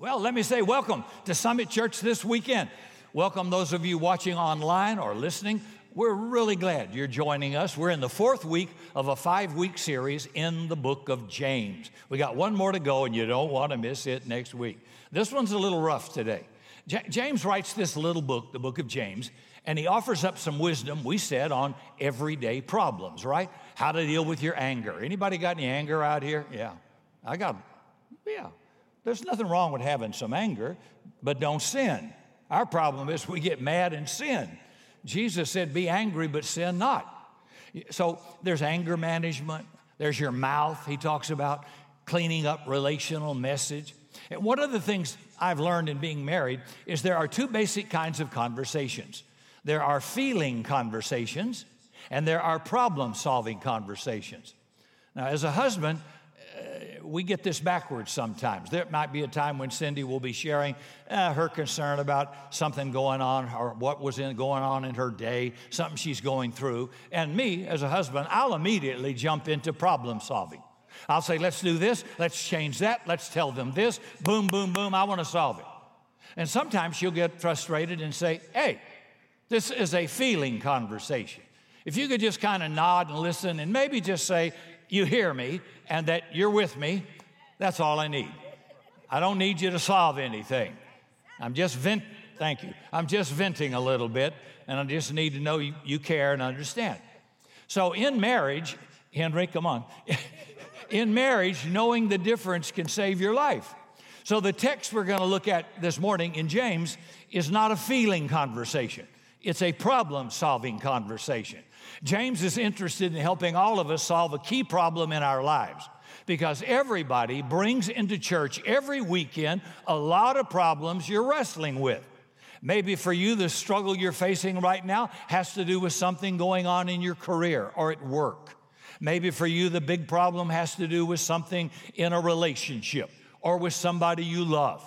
Well, let me say welcome to Summit Church this weekend. Welcome those of you watching online or listening. We're really glad you're joining us. We're in the fourth week of a five week series in the book of James. We got one more to go, and you don't want to miss it next week. This one's a little rough today. J- James writes this little book, the book of James, and he offers up some wisdom, we said, on everyday problems, right? How to deal with your anger. Anybody got any anger out here? Yeah. I got, yeah. There's nothing wrong with having some anger, but don't sin. Our problem is we get mad and sin. Jesus said, Be angry, but sin not. So there's anger management, there's your mouth, he talks about cleaning up relational message. And one of the things I've learned in being married is there are two basic kinds of conversations there are feeling conversations, and there are problem solving conversations. Now, as a husband, we get this backwards sometimes. There might be a time when Cindy will be sharing uh, her concern about something going on or what was in, going on in her day, something she's going through. And me, as a husband, I'll immediately jump into problem solving. I'll say, let's do this, let's change that, let's tell them this. Boom, boom, boom, I want to solve it. And sometimes she'll get frustrated and say, hey, this is a feeling conversation. If you could just kind of nod and listen and maybe just say, you hear me and that you're with me, that's all I need. I don't need you to solve anything. I'm just vent. Thank you. I'm just venting a little bit, and I just need to know you, you care and understand. So in marriage, Henry, come on. in marriage, knowing the difference can save your life. So the text we're going to look at this morning in James is not a feeling conversation. It's a problem solving conversation. James is interested in helping all of us solve a key problem in our lives because everybody brings into church every weekend a lot of problems you're wrestling with. Maybe for you, the struggle you're facing right now has to do with something going on in your career or at work. Maybe for you, the big problem has to do with something in a relationship or with somebody you love.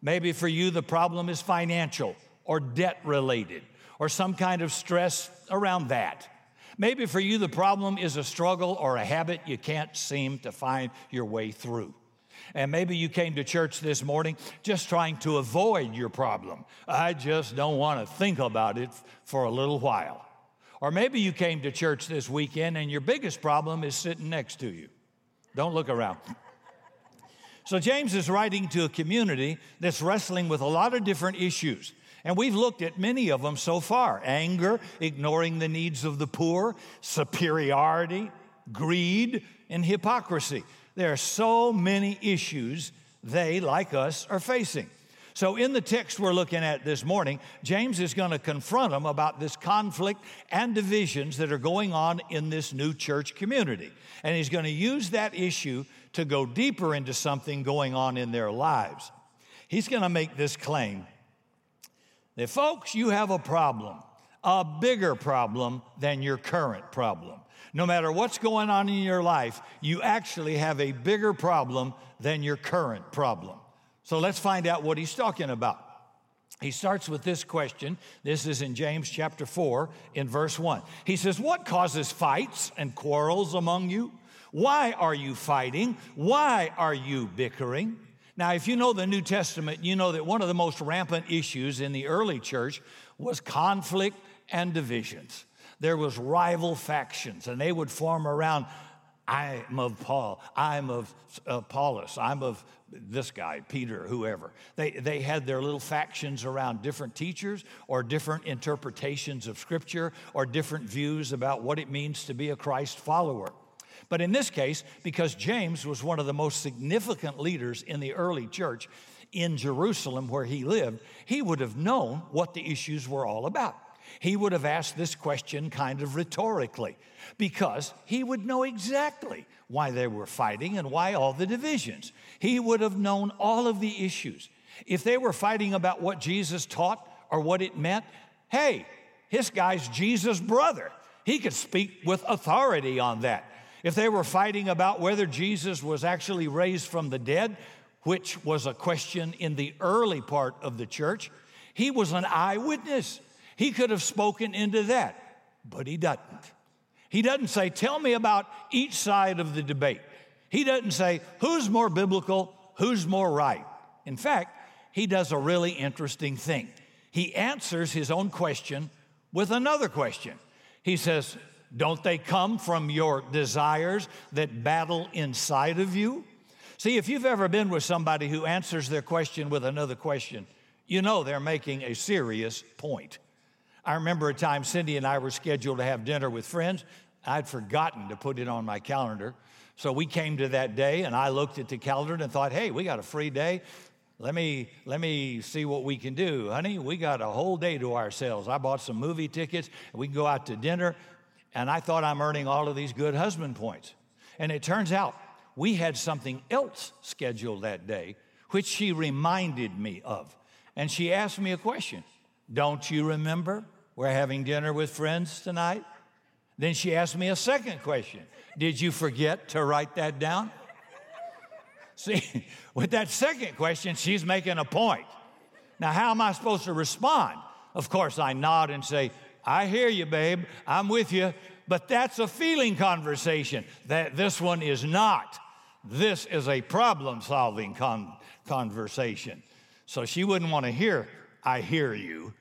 Maybe for you, the problem is financial or debt related or some kind of stress around that. Maybe for you, the problem is a struggle or a habit you can't seem to find your way through. And maybe you came to church this morning just trying to avoid your problem. I just don't want to think about it for a little while. Or maybe you came to church this weekend and your biggest problem is sitting next to you. Don't look around. So, James is writing to a community that's wrestling with a lot of different issues. And we've looked at many of them so far anger, ignoring the needs of the poor, superiority, greed, and hypocrisy. There are so many issues they, like us, are facing. So, in the text we're looking at this morning, James is going to confront them about this conflict and divisions that are going on in this new church community. And he's going to use that issue to go deeper into something going on in their lives. He's going to make this claim folks, you have a problem, a bigger problem than your current problem. No matter what's going on in your life, you actually have a bigger problem than your current problem. So let's find out what he's talking about. He starts with this question. This is in James chapter 4, in verse 1. He says, What causes fights and quarrels among you? Why are you fighting? Why are you bickering? Now, if you know the New Testament, you know that one of the most rampant issues in the early church was conflict and divisions. There was rival factions, and they would form around I'm of Paul, I'm of Apollos, I'm of this guy, Peter, whoever. They, they had their little factions around different teachers or different interpretations of Scripture or different views about what it means to be a Christ follower. But in this case, because James was one of the most significant leaders in the early church in Jerusalem where he lived, he would have known what the issues were all about. He would have asked this question kind of rhetorically because he would know exactly why they were fighting and why all the divisions. He would have known all of the issues. If they were fighting about what Jesus taught or what it meant, hey, this guy's Jesus' brother. He could speak with authority on that. If they were fighting about whether Jesus was actually raised from the dead, which was a question in the early part of the church, he was an eyewitness. He could have spoken into that, but he doesn't. He doesn't say, Tell me about each side of the debate. He doesn't say, Who's more biblical? Who's more right? In fact, he does a really interesting thing. He answers his own question with another question. He says, Don't they come from your desires that battle inside of you? See, if you've ever been with somebody who answers their question with another question, you know they're making a serious point. I remember a time Cindy and I were scheduled to have dinner with friends. I'd forgotten to put it on my calendar. So we came to that day, and I looked at the calendar and thought, hey, we got a free day. Let me, let me see what we can do. Honey, we got a whole day to ourselves. I bought some movie tickets, we can go out to dinner. And I thought I'm earning all of these good husband points. And it turns out we had something else scheduled that day, which she reminded me of. And she asked me a question Don't you remember we're having dinner with friends tonight? Then she asked me a second question Did you forget to write that down? See, with that second question, she's making a point. Now, how am I supposed to respond? Of course, I nod and say, I hear you, babe. I'm with you. But that's a feeling conversation. That this one is not. This is a problem solving con- conversation. So she wouldn't want to hear, I hear you.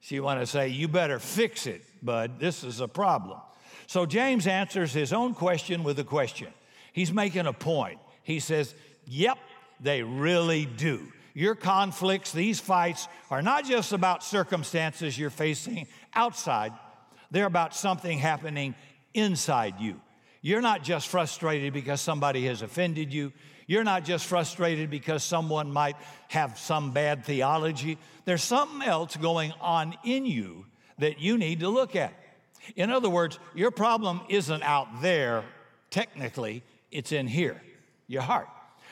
She want to say, you better fix it, bud. This is a problem. So James answers his own question with a question. He's making a point. He says, Yep, they really do. Your conflicts, these fights, are not just about circumstances you're facing outside, they're about something happening inside you. You're not just frustrated because somebody has offended you. You're not just frustrated because someone might have some bad theology. There's something else going on in you that you need to look at. In other words, your problem isn't out there, technically, it's in here, your heart.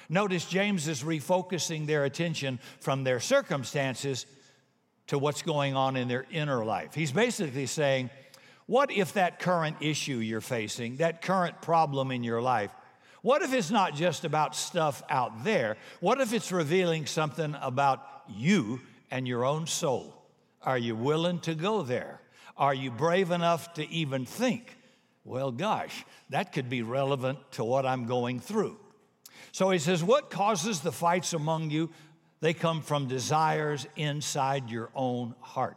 Notice James is refocusing their attention from their circumstances to what's going on in their inner life. He's basically saying, What if that current issue you're facing, that current problem in your life, what if it's not just about stuff out there? What if it's revealing something about you and your own soul? Are you willing to go there? Are you brave enough to even think, well, gosh, that could be relevant to what I'm going through? So he says, What causes the fights among you? They come from desires inside your own heart.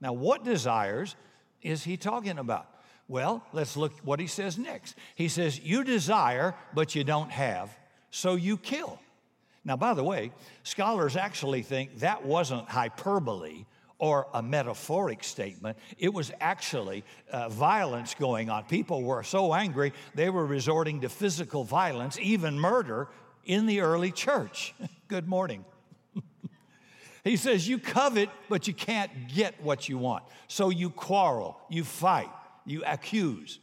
Now, what desires is he talking about? Well, let's look what he says next. He says, You desire, but you don't have, so you kill. Now, by the way, scholars actually think that wasn't hyperbole or a metaphoric statement. It was actually uh, violence going on. People were so angry, they were resorting to physical violence, even murder, in the early church. Good morning. He says, You covet, but you can't get what you want. So you quarrel, you fight, you accuse.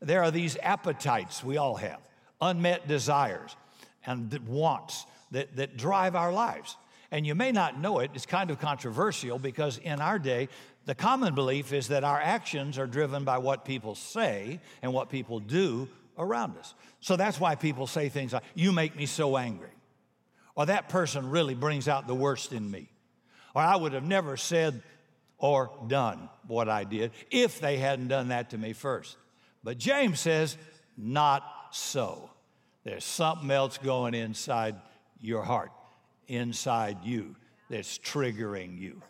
There are these appetites we all have, unmet desires and wants that, that drive our lives. And you may not know it, it's kind of controversial because in our day, the common belief is that our actions are driven by what people say and what people do around us. So that's why people say things like, You make me so angry. Or that person really brings out the worst in me. Or I would have never said or done what I did if they hadn't done that to me first. But James says, Not so. There's something else going inside your heart inside you that's triggering you,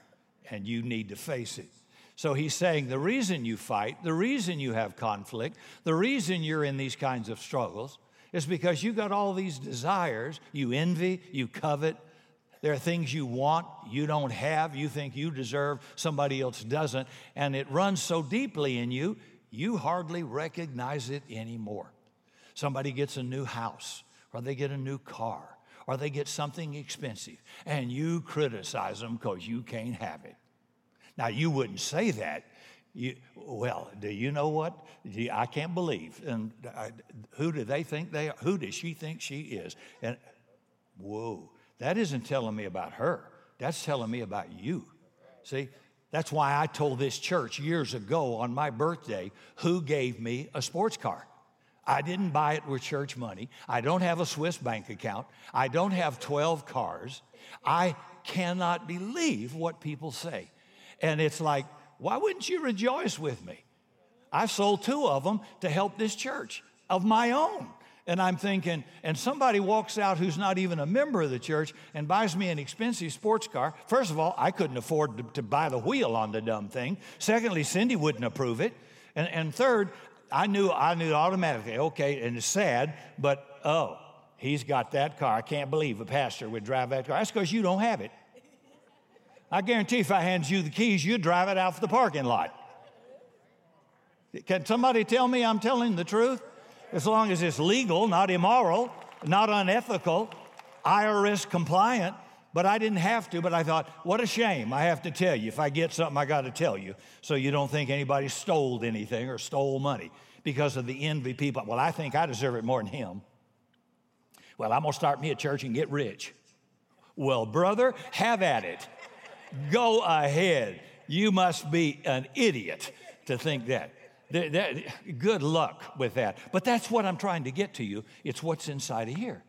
and you need to face it. So he's saying the reason you fight, the reason you have conflict, the reason you're in these kinds of struggles is because you got all these desires. You envy, you covet. There are things you want, you don't have, you think you deserve, somebody else doesn't. And it runs so deeply in you, you hardly recognize it anymore. Somebody gets a new house or they get a new car or they get something expensive and you criticize them because you can't have it. Now, you wouldn't say that. You, well, do you know what? I can't believe. And I, who do they think they are? Who does she think she is? And whoa, that isn't telling me about her. That's telling me about you. See, that's why I told this church years ago on my birthday who gave me a sports car. I didn't buy it with church money. I don't have a Swiss bank account. I don't have 12 cars. I cannot believe what people say. And it's like, why wouldn't you rejoice with me? I sold two of them to help this church of my own. And I'm thinking, and somebody walks out who's not even a member of the church and buys me an expensive sports car. First of all, I couldn't afford to, to buy the wheel on the dumb thing. Secondly, Cindy wouldn't approve it. And, and third, I knew I knew automatically, okay, and it's sad, but oh, he's got that car. I can't believe a pastor would drive that car. That's because you don't have it. I guarantee if I handed you the keys, you'd drive it out for the parking lot. Can somebody tell me I'm telling the truth? As long as it's legal, not immoral, not unethical, IRS compliant. But I didn't have to, but I thought, what a shame. I have to tell you. If I get something, I got to tell you. So you don't think anybody stole anything or stole money because of the envy people. Well, I think I deserve it more than him. Well, I'm going to start me a church and get rich. Well, brother, have at it. Go ahead. You must be an idiot to think that. That, that, good luck with that. But that's what I'm trying to get to you. It's what's inside of here.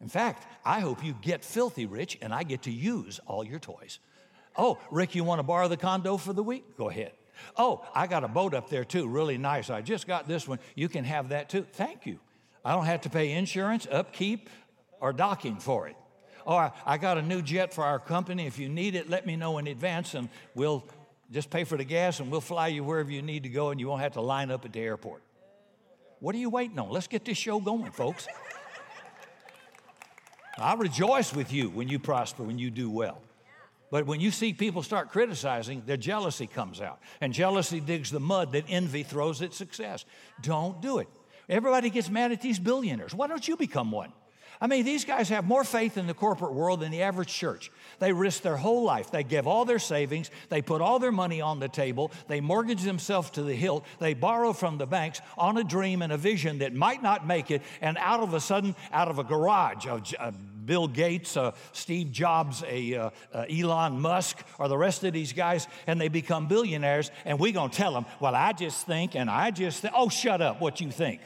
In fact, I hope you get filthy rich and I get to use all your toys. Oh, Rick, you want to borrow the condo for the week? Go ahead. Oh, I got a boat up there too, really nice. I just got this one. You can have that too. Thank you. I don't have to pay insurance, upkeep, or docking for it. Oh, I got a new jet for our company. If you need it, let me know in advance and we'll just pay for the gas and we'll fly you wherever you need to go and you won't have to line up at the airport. What are you waiting on? Let's get this show going, folks. I rejoice with you when you prosper, when you do well. But when you see people start criticizing, their jealousy comes out. And jealousy digs the mud that envy throws at success. Don't do it. Everybody gets mad at these billionaires. Why don't you become one? I mean, these guys have more faith in the corporate world than the average church. They risk their whole life. They give all their savings. They put all their money on the table. They mortgage themselves to the hilt. They borrow from the banks on a dream and a vision that might not make it. And out of a sudden, out of a garage of uh, Bill Gates, uh, Steve Jobs, a, uh, uh, Elon Musk, or the rest of these guys, and they become billionaires. And we're going to tell them, well, I just think, and I just think, oh, shut up, what you think.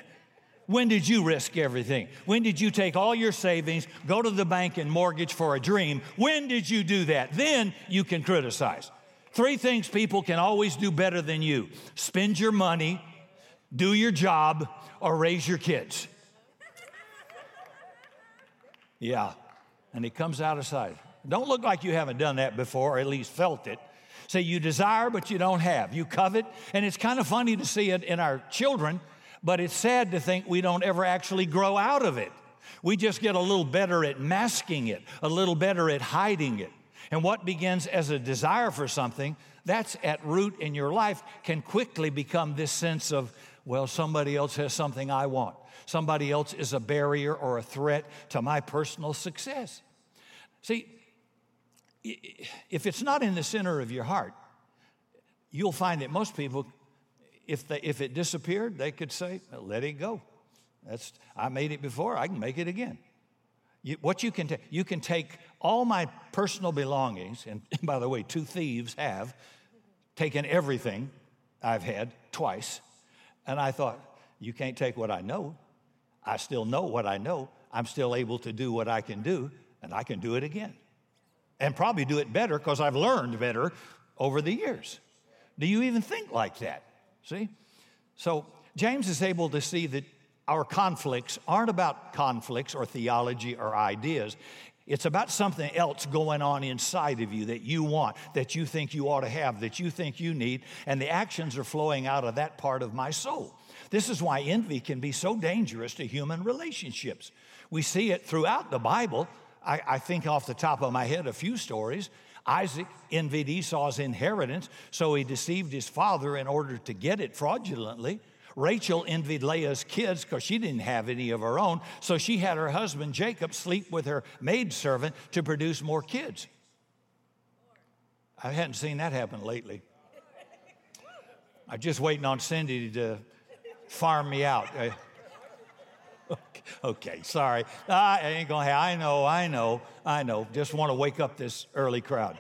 When did you risk everything? When did you take all your savings, go to the bank and mortgage for a dream? When did you do that? Then you can criticize. Three things people can always do better than you spend your money, do your job, or raise your kids. Yeah, and it comes out of sight. Don't look like you haven't done that before, or at least felt it. Say you desire, but you don't have. You covet, and it's kind of funny to see it in our children but it's sad to think we don't ever actually grow out of it. We just get a little better at masking it, a little better at hiding it. And what begins as a desire for something, that's at root in your life, can quickly become this sense of, well, somebody else has something I want. Somebody else is a barrier or a threat to my personal success. See, if it's not in the center of your heart, you'll find that most people if, they, if it disappeared, they could say, let it go. That's, I made it before, I can make it again. You, what you can take, you can take all my personal belongings, and by the way, two thieves have taken everything I've had twice, and I thought, you can't take what I know. I still know what I know. I'm still able to do what I can do, and I can do it again. And probably do it better because I've learned better over the years. Do you even think like that? See? So James is able to see that our conflicts aren't about conflicts or theology or ideas. It's about something else going on inside of you that you want, that you think you ought to have, that you think you need, and the actions are flowing out of that part of my soul. This is why envy can be so dangerous to human relationships. We see it throughout the Bible. I, I think off the top of my head a few stories. Isaac envied Esau's inheritance, so he deceived his father in order to get it fraudulently. Rachel envied Leah's kids because she didn't have any of her own, so she had her husband Jacob sleep with her maidservant to produce more kids. I hadn't seen that happen lately. I'm just waiting on Cindy to farm me out. Uh, okay, sorry. I ain't gonna I know, I know, I know. Just want to wake up this early crowd.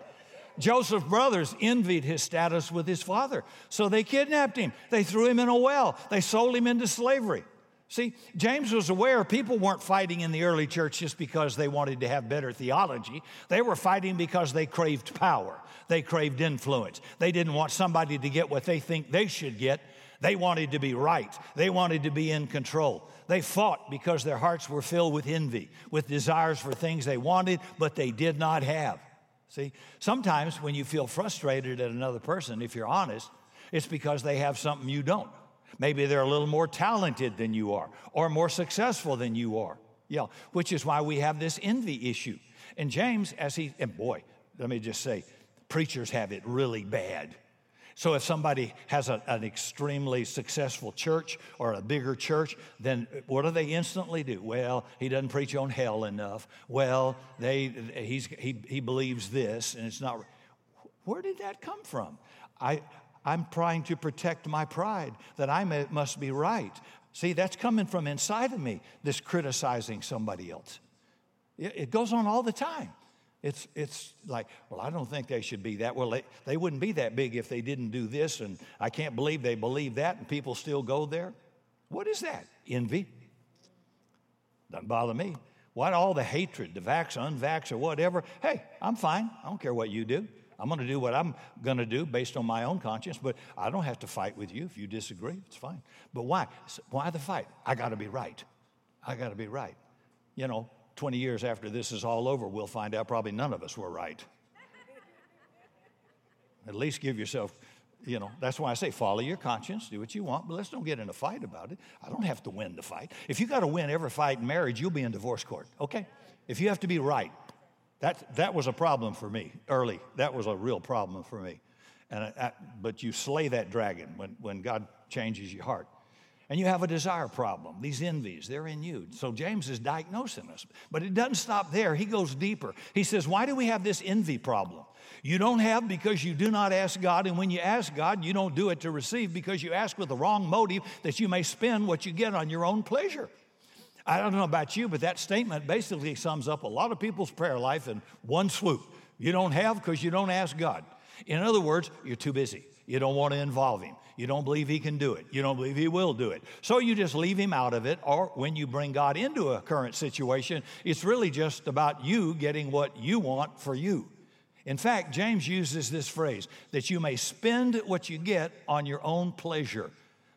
Joseph's brothers envied his status with his father, so they kidnapped him. They threw him in a well. They sold him into slavery. See, James was aware people weren't fighting in the early church just because they wanted to have better theology. They were fighting because they craved power. They craved influence. They didn't want somebody to get what they think they should get They wanted to be right. They wanted to be in control. They fought because their hearts were filled with envy, with desires for things they wanted, but they did not have. See, sometimes when you feel frustrated at another person, if you're honest, it's because they have something you don't. Maybe they're a little more talented than you are, or more successful than you are. Yeah, which is why we have this envy issue. And James, as he, and boy, let me just say, preachers have it really bad. So if somebody has a, an extremely successful church or a bigger church, then what do they instantly do? Well, he doesn't preach on hell enough. Well, they, he's, he, he believes this, and it's not. Where did that come from? I, I'm trying to protect my pride that I may, must be right. See, that's coming from inside of me, this criticizing somebody else. It, it goes on all the time. It's, it's like, well, I don't think they should be that. Well, they, they wouldn't be that big if they didn't do this, and I can't believe they believe that, and people still go there. What is that? Envy. Doesn't bother me. What all the hatred, the vax, unvax, or whatever? Hey, I'm fine. I don't care what you do. I'm going to do what I'm going to do based on my own conscience, but I don't have to fight with you if you disagree. It's fine. But why? Why the fight? I got to be right. I got to be right. You know, 20 years after this is all over, we'll find out probably none of us were right. At least give yourself, you know, that's why I say follow your conscience, do what you want, but let's don't get in a fight about it. I don't have to win the fight. If you got to win every fight in marriage, you'll be in divorce court, okay? If you have to be right, that, that was a problem for me early. That was a real problem for me. And I, I, but you slay that dragon when, when God changes your heart and you have a desire problem. These envies, they're in you. So James is diagnosing us. But it doesn't stop there. He goes deeper. He says, Why do we have this envy problem? You don't have because you do not ask God. And when you ask God, you don't do it to receive because you ask with the wrong motive that you may spend what you get on your own pleasure. I don't know about you, but that statement basically sums up a lot of people's prayer life in one swoop. You don't have because you don't ask God. In other words, you're too busy. You don't want to involve Him. You don't believe he can do it. You don't believe he will do it. So you just leave him out of it. Or when you bring God into a current situation, it's really just about you getting what you want for you. In fact, James uses this phrase that you may spend what you get on your own pleasure.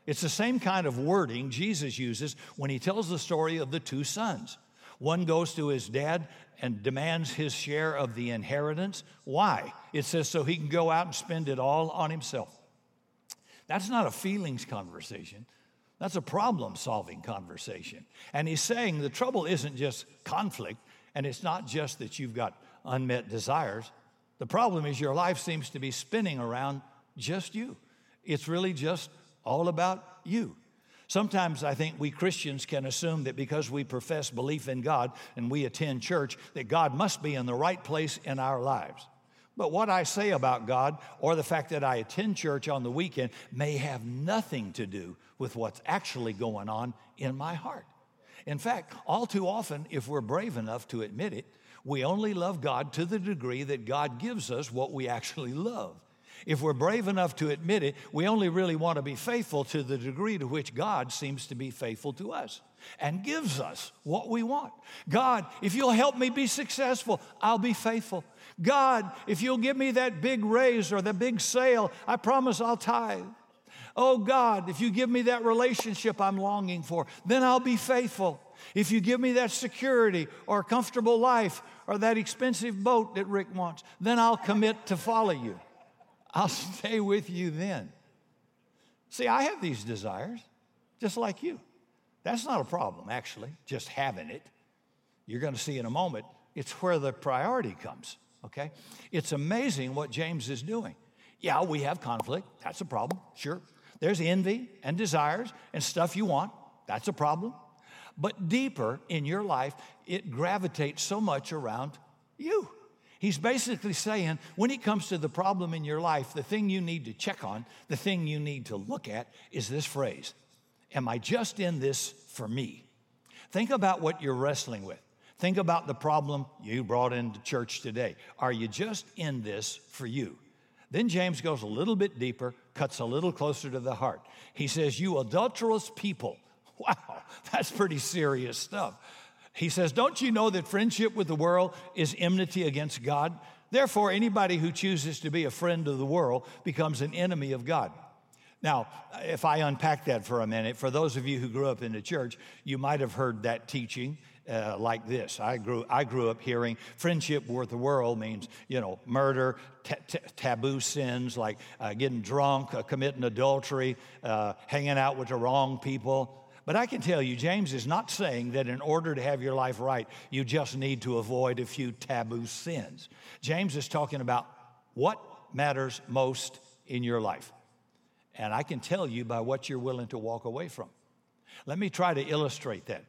It's the same kind of wording Jesus uses when he tells the story of the two sons. One goes to his dad and demands his share of the inheritance. Why? It says so he can go out and spend it all on himself. That's not a feelings conversation. That's a problem solving conversation. And he's saying the trouble isn't just conflict, and it's not just that you've got unmet desires. The problem is your life seems to be spinning around just you. It's really just all about you. Sometimes I think we Christians can assume that because we profess belief in God and we attend church, that God must be in the right place in our lives. But what I say about God or the fact that I attend church on the weekend may have nothing to do with what's actually going on in my heart. In fact, all too often, if we're brave enough to admit it, we only love God to the degree that God gives us what we actually love. If we're brave enough to admit it, we only really want to be faithful to the degree to which God seems to be faithful to us and gives us what we want. God, if you'll help me be successful, I'll be faithful. God, if you'll give me that big raise or the big sale, I promise I'll tithe. Oh God, if you give me that relationship I'm longing for, then I'll be faithful. If you give me that security or a comfortable life or that expensive boat that Rick wants, then I'll commit to follow you. I'll stay with you then. See, I have these desires just like you. That's not a problem, actually, just having it. You're going to see in a moment, it's where the priority comes okay? It's amazing what James is doing. Yeah, we have conflict. That's a problem, sure. There's envy and desires and stuff you want. That's a problem. But deeper in your life, it gravitates so much around you. He's basically saying when it comes to the problem in your life, the thing you need to check on, the thing you need to look at is this phrase Am I just in this for me? Think about what you're wrestling with. Think about the problem you brought into church today. Are you just in this for you? Then James goes a little bit deeper, cuts a little closer to the heart. He says, You adulterous people. Wow, that's pretty serious stuff. He says, Don't you know that friendship with the world is enmity against God? Therefore, anybody who chooses to be a friend of the world becomes an enemy of God. Now, if I unpack that for a minute, for those of you who grew up in the church, you might have heard that teaching uh, like this. I grew, I grew up hearing friendship worth the world means, you know, murder, t- t- taboo sins like uh, getting drunk, uh, committing adultery, uh, hanging out with the wrong people. But I can tell you, James is not saying that in order to have your life right, you just need to avoid a few taboo sins. James is talking about what matters most in your life. And I can tell you by what you're willing to walk away from. Let me try to illustrate that.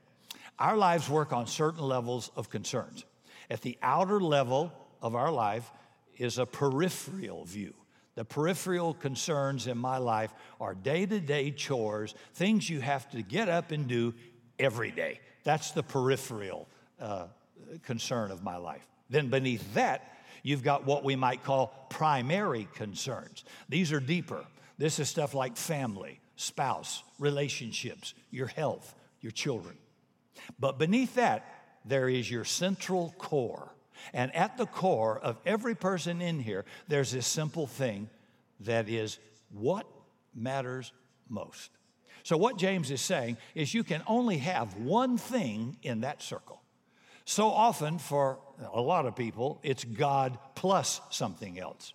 Our lives work on certain levels of concerns. At the outer level of our life is a peripheral view. The peripheral concerns in my life are day to day chores, things you have to get up and do every day. That's the peripheral uh, concern of my life. Then beneath that, you've got what we might call primary concerns. These are deeper. This is stuff like family, spouse, relationships, your health, your children. But beneath that, there is your central core. And at the core of every person in here, there's this simple thing that is what matters most. So, what James is saying is you can only have one thing in that circle. So often, for a lot of people, it's God plus something else.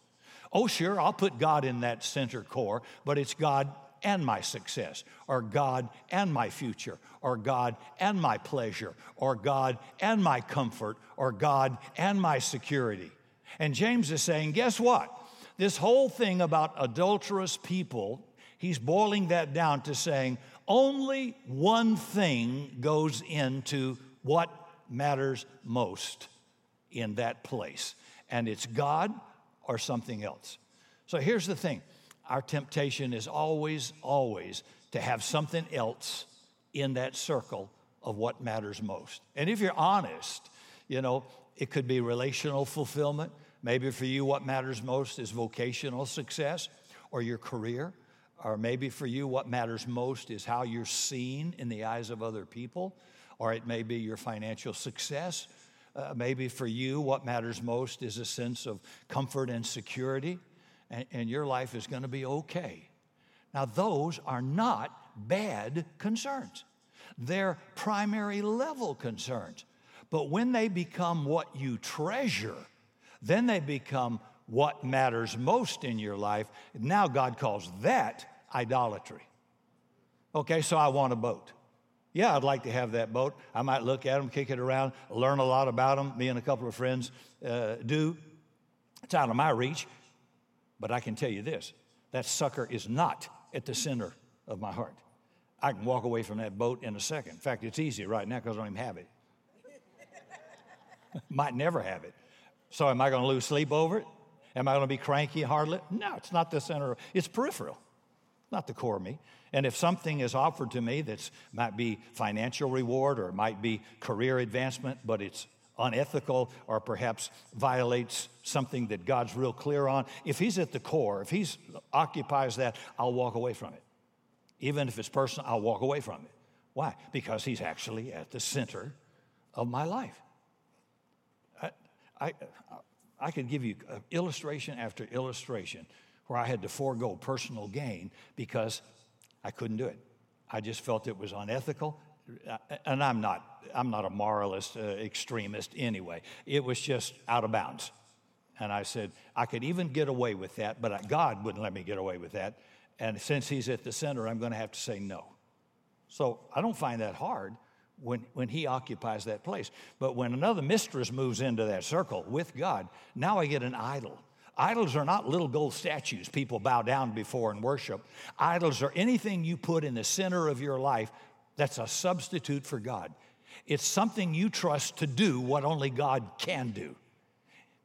Oh, sure, I'll put God in that center core, but it's God and my success, or God and my future, or God and my pleasure, or God and my comfort, or God and my security. And James is saying, guess what? This whole thing about adulterous people, he's boiling that down to saying only one thing goes into what matters most in that place, and it's God or something else. So here's the thing our temptation is always, always to have something else in that circle of what matters most. And if you're honest, you know, it could be relational fulfillment. Maybe for you, what matters most is vocational success or your career. Or maybe for you, what matters most is how you're seen in the eyes of other people. Or it may be your financial success. Uh, maybe for you, what matters most is a sense of comfort and security and, and your life is going to be okay. Now, those are not bad concerns, they're primary level concerns. But when they become what you treasure, then they become what matters most in your life. Now, God calls that idolatry. Okay, so I want a boat. Yeah, I'd like to have that boat. I might look at them, kick it around, learn a lot about them. Me and a couple of friends uh, do. It's out of my reach. But I can tell you this that sucker is not at the center of my heart. I can walk away from that boat in a second. In fact, it's easy right now because I don't even have it. Might never have it. So, am I going to lose sleep over it? Am I going to be cranky hardly? No, it's not the center. It's peripheral, not the core of me. And if something is offered to me that might be financial reward or it might be career advancement, but it's unethical or perhaps violates something that God's real clear on, if he's at the core, if he occupies that, I'll walk away from it. Even if it's personal, I'll walk away from it. Why? Because he's actually at the center of my life. I, I, I could give you illustration after illustration where I had to forego personal gain because I couldn't do it. I just felt it was unethical and I'm not, I'm not a moralist, uh, extremist anyway. It was just out of bounds. And I said, I could even get away with that, but God wouldn't let me get away with that. And since He's at the center, I'm going to have to say no. So I don't find that hard when, when He occupies that place. But when another mistress moves into that circle with God, now I get an idol. Idols are not little gold statues people bow down before and worship. Idols are anything you put in the center of your life that's a substitute for God. It's something you trust to do what only God can do.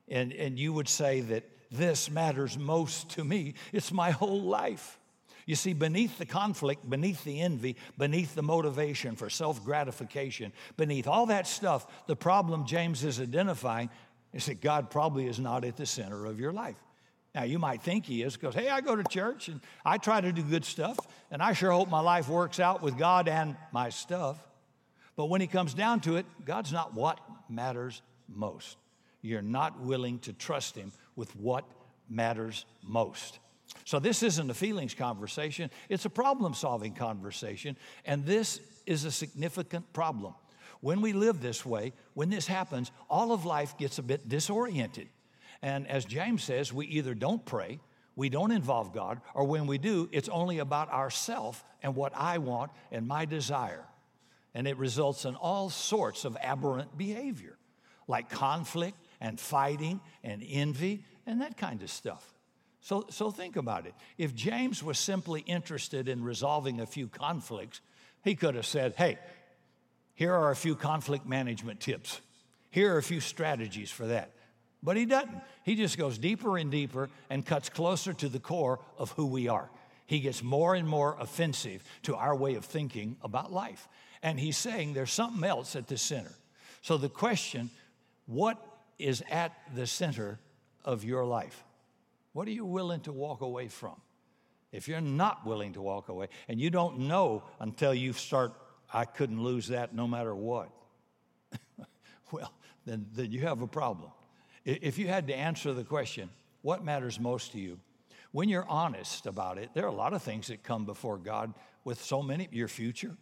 And, and you would say that this matters most to me. It's my whole life. You see, beneath the conflict, beneath the envy, beneath the motivation for self gratification, beneath all that stuff, the problem James is identifying is that God probably is not at the center of your life. Now, you might think he is because, hey, I go to church and I try to do good stuff, and I sure hope my life works out with God and my stuff. But when he comes down to it, God's not what matters most. You're not willing to trust him with what matters most. So, this isn't a feelings conversation, it's a problem solving conversation. And this is a significant problem. When we live this way, when this happens, all of life gets a bit disoriented. And as James says, we either don't pray, we don't involve God, or when we do, it's only about ourself and what I want and my desire. And it results in all sorts of aberrant behavior, like conflict and fighting and envy and that kind of stuff. So, so think about it. If James was simply interested in resolving a few conflicts, he could have said, Hey, here are a few conflict management tips. Here are a few strategies for that. But he doesn't. He just goes deeper and deeper and cuts closer to the core of who we are. He gets more and more offensive to our way of thinking about life. And he's saying there's something else at the center. So the question what is at the center of your life? What are you willing to walk away from? If you're not willing to walk away, and you don't know until you start, I couldn't lose that no matter what, well, then, then you have a problem. If you had to answer the question, what matters most to you? When you're honest about it, there are a lot of things that come before God with so many, your future,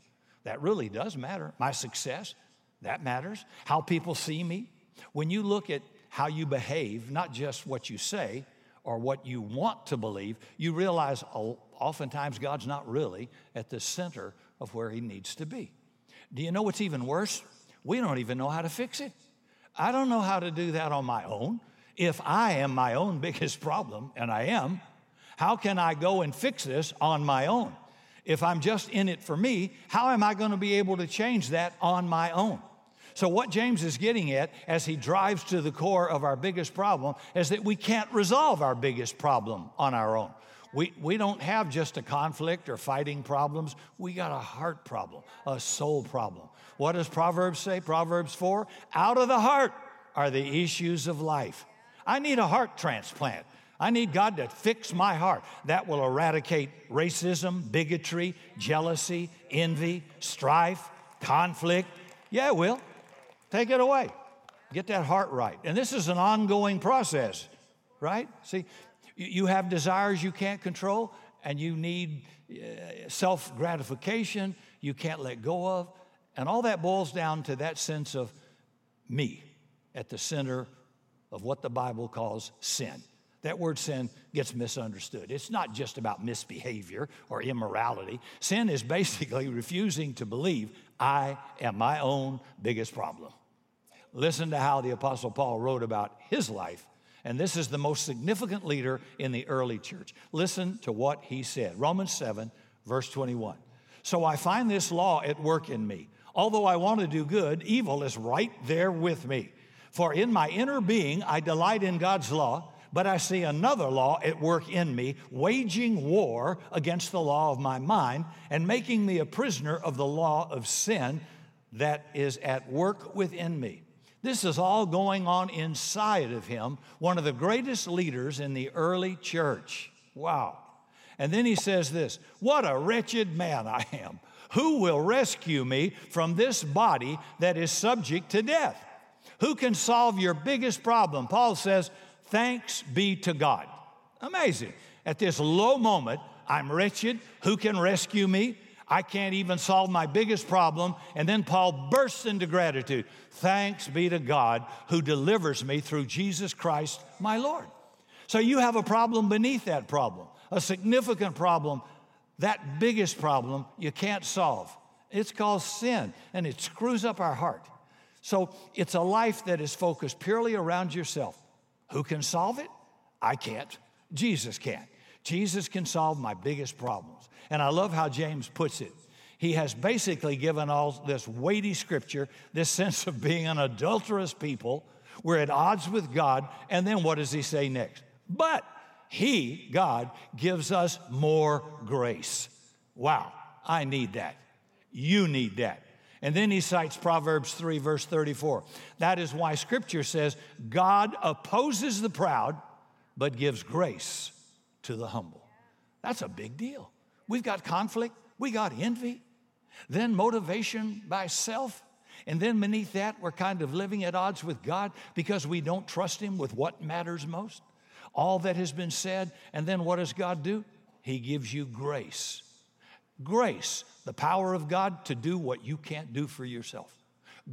that really does matter. My success, that matters. How people see me. When you look at how you behave, not just what you say, or what you want to believe, you realize oftentimes God's not really at the center of where He needs to be. Do you know what's even worse? We don't even know how to fix it. I don't know how to do that on my own. If I am my own biggest problem, and I am, how can I go and fix this on my own? If I'm just in it for me, how am I going to be able to change that on my own? So, what James is getting at as he drives to the core of our biggest problem is that we can't resolve our biggest problem on our own. We, we don't have just a conflict or fighting problems. We got a heart problem, a soul problem. What does Proverbs say? Proverbs 4 Out of the heart are the issues of life. I need a heart transplant. I need God to fix my heart. That will eradicate racism, bigotry, jealousy, envy, strife, conflict. Yeah, it will. Take it away. Get that heart right. And this is an ongoing process, right? See, you have desires you can't control, and you need uh, self gratification you can't let go of. And all that boils down to that sense of me at the center of what the Bible calls sin. That word sin gets misunderstood. It's not just about misbehavior or immorality. Sin is basically refusing to believe I am my own biggest problem. Listen to how the Apostle Paul wrote about his life. And this is the most significant leader in the early church. Listen to what he said Romans 7, verse 21. So I find this law at work in me. Although I want to do good, evil is right there with me. For in my inner being, I delight in God's law, but I see another law at work in me, waging war against the law of my mind and making me a prisoner of the law of sin that is at work within me. This is all going on inside of him, one of the greatest leaders in the early church. Wow. And then he says this What a wretched man I am. Who will rescue me from this body that is subject to death? Who can solve your biggest problem? Paul says, Thanks be to God. Amazing. At this low moment, I'm wretched. Who can rescue me? I can't even solve my biggest problem. And then Paul bursts into gratitude. Thanks be to God who delivers me through Jesus Christ, my Lord. So you have a problem beneath that problem, a significant problem, that biggest problem you can't solve. It's called sin, and it screws up our heart. So it's a life that is focused purely around yourself. Who can solve it? I can't. Jesus can. Jesus can solve my biggest problems. And I love how James puts it. He has basically given all this weighty scripture, this sense of being an adulterous people. We're at odds with God. And then what does he say next? But he, God, gives us more grace. Wow, I need that. You need that. And then he cites Proverbs 3, verse 34. That is why scripture says, God opposes the proud, but gives grace to the humble. That's a big deal. We've got conflict, we got envy, then motivation by self. And then beneath that, we're kind of living at odds with God because we don't trust Him with what matters most. All that has been said. And then what does God do? He gives you grace. Grace, the power of God to do what you can't do for yourself.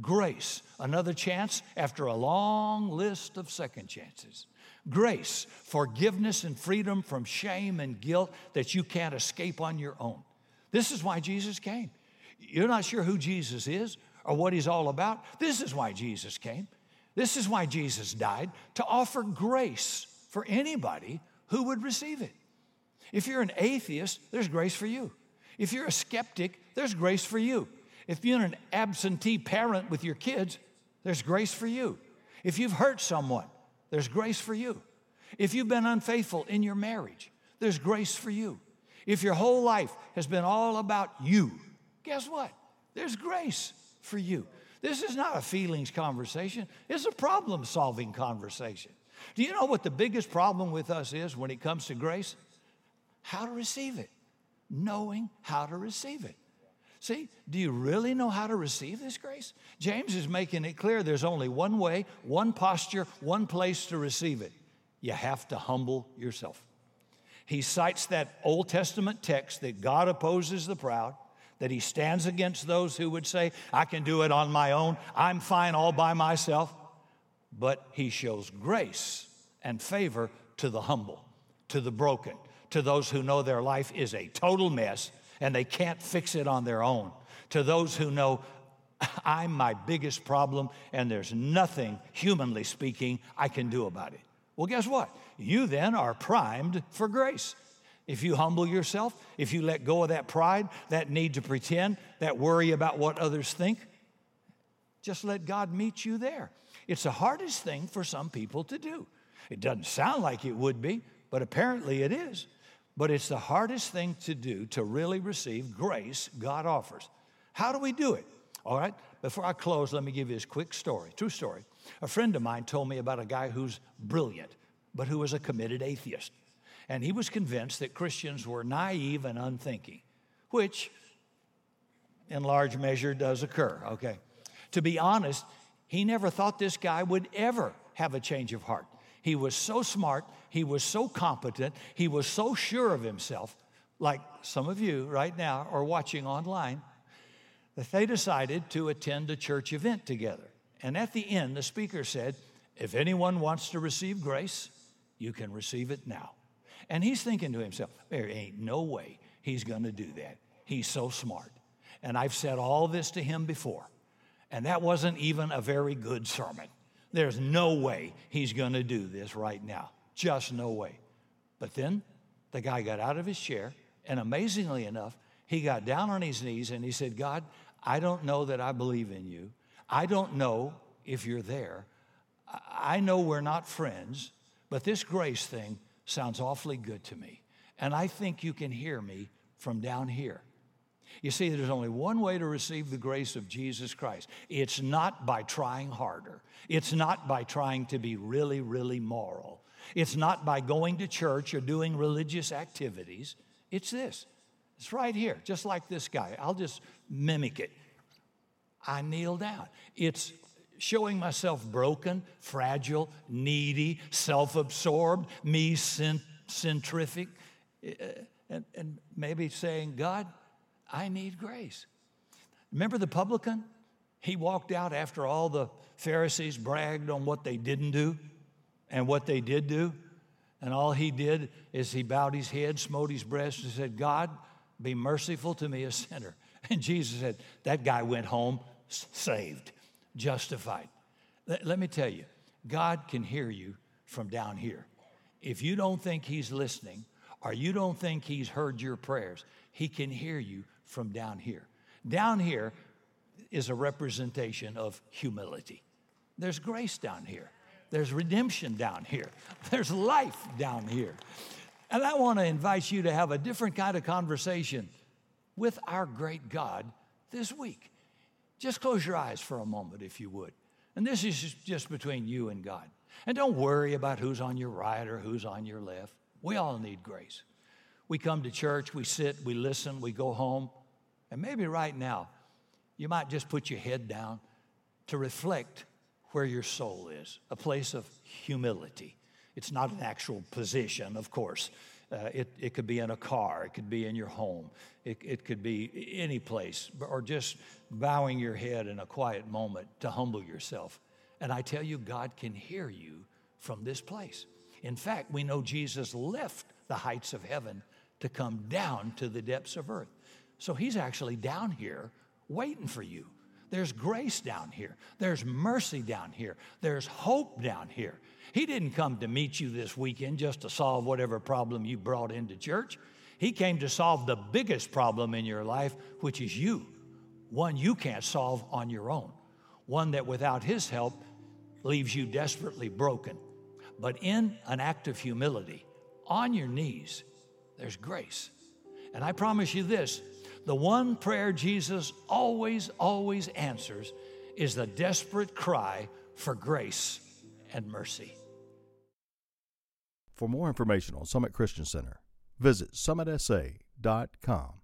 Grace, another chance after a long list of second chances. Grace, forgiveness and freedom from shame and guilt that you can't escape on your own. This is why Jesus came. You're not sure who Jesus is or what he's all about. This is why Jesus came. This is why Jesus died to offer grace for anybody who would receive it. If you're an atheist, there's grace for you. If you're a skeptic, there's grace for you. If you're an absentee parent with your kids, there's grace for you. If you've hurt someone, there's grace for you. If you've been unfaithful in your marriage, there's grace for you. If your whole life has been all about you, guess what? There's grace for you. This is not a feelings conversation, it's a problem solving conversation. Do you know what the biggest problem with us is when it comes to grace? How to receive it. Knowing how to receive it. See, do you really know how to receive this grace? James is making it clear there's only one way, one posture, one place to receive it. You have to humble yourself. He cites that Old Testament text that God opposes the proud, that he stands against those who would say, I can do it on my own, I'm fine all by myself. But he shows grace and favor to the humble, to the broken, to those who know their life is a total mess and they can't fix it on their own, to those who know I'm my biggest problem and there's nothing, humanly speaking, I can do about it. Well, guess what? You then are primed for grace. If you humble yourself, if you let go of that pride, that need to pretend, that worry about what others think, just let God meet you there. It's the hardest thing for some people to do. It doesn't sound like it would be, but apparently it is. But it's the hardest thing to do to really receive grace God offers. How do we do it? All right, before I close, let me give you this quick story, true story. A friend of mine told me about a guy who's brilliant, but who was a committed atheist. And he was convinced that Christians were naive and unthinking, which in large measure does occur, okay? To be honest, he never thought this guy would ever have a change of heart. He was so smart, he was so competent, he was so sure of himself, like some of you right now are watching online, that they decided to attend a church event together. And at the end, the speaker said, If anyone wants to receive grace, you can receive it now. And he's thinking to himself, There ain't no way he's to do that. He's so smart. And I've said all this to him before. And that wasn't even a very good sermon. There's no way he's going to do this right now. Just no way. But then the guy got out of his chair, and amazingly enough, he got down on his knees and he said, God, I don't know that I believe in you. I don't know if you're there. I know we're not friends, but this grace thing sounds awfully good to me. And I think you can hear me from down here. You see, there's only one way to receive the grace of Jesus Christ. It's not by trying harder. It's not by trying to be really, really moral. It's not by going to church or doing religious activities. It's this. It's right here, just like this guy. I'll just mimic it. I kneel down. It's showing myself broken, fragile, needy, self absorbed, me centrific, eh, eh, and, and maybe saying, God, I need grace. Remember the publican? He walked out after all the Pharisees bragged on what they didn't do and what they did do. And all he did is he bowed his head, smote his breast, and said, God, be merciful to me, a sinner. And Jesus said, That guy went home saved, justified. Let, let me tell you, God can hear you from down here. If you don't think he's listening or you don't think he's heard your prayers, he can hear you from down here. Down here is a representation of humility. There's grace down here. There's redemption down here. There's life down here. And I want to invite you to have a different kind of conversation with our great God this week. Just close your eyes for a moment, if you would. And this is just between you and God. And don't worry about who's on your right or who's on your left. We all need grace. We come to church, we sit, we listen, we go home. And maybe right now, you might just put your head down to reflect where your soul is a place of humility. It's not an actual position, of course. Uh, it, it could be in a car, it could be in your home, it, it could be any place, or just bowing your head in a quiet moment to humble yourself. And I tell you, God can hear you from this place. In fact, we know Jesus left the heights of heaven to come down to the depths of earth. So he's actually down here waiting for you. There's grace down here. There's mercy down here. There's hope down here. He didn't come to meet you this weekend just to solve whatever problem you brought into church. He came to solve the biggest problem in your life, which is you, one you can't solve on your own, one that without His help leaves you desperately broken. But in an act of humility, on your knees, there's grace. And I promise you this the one prayer Jesus always, always answers is the desperate cry for grace and mercy. For more information on Summit Christian Center, visit summitsa.com.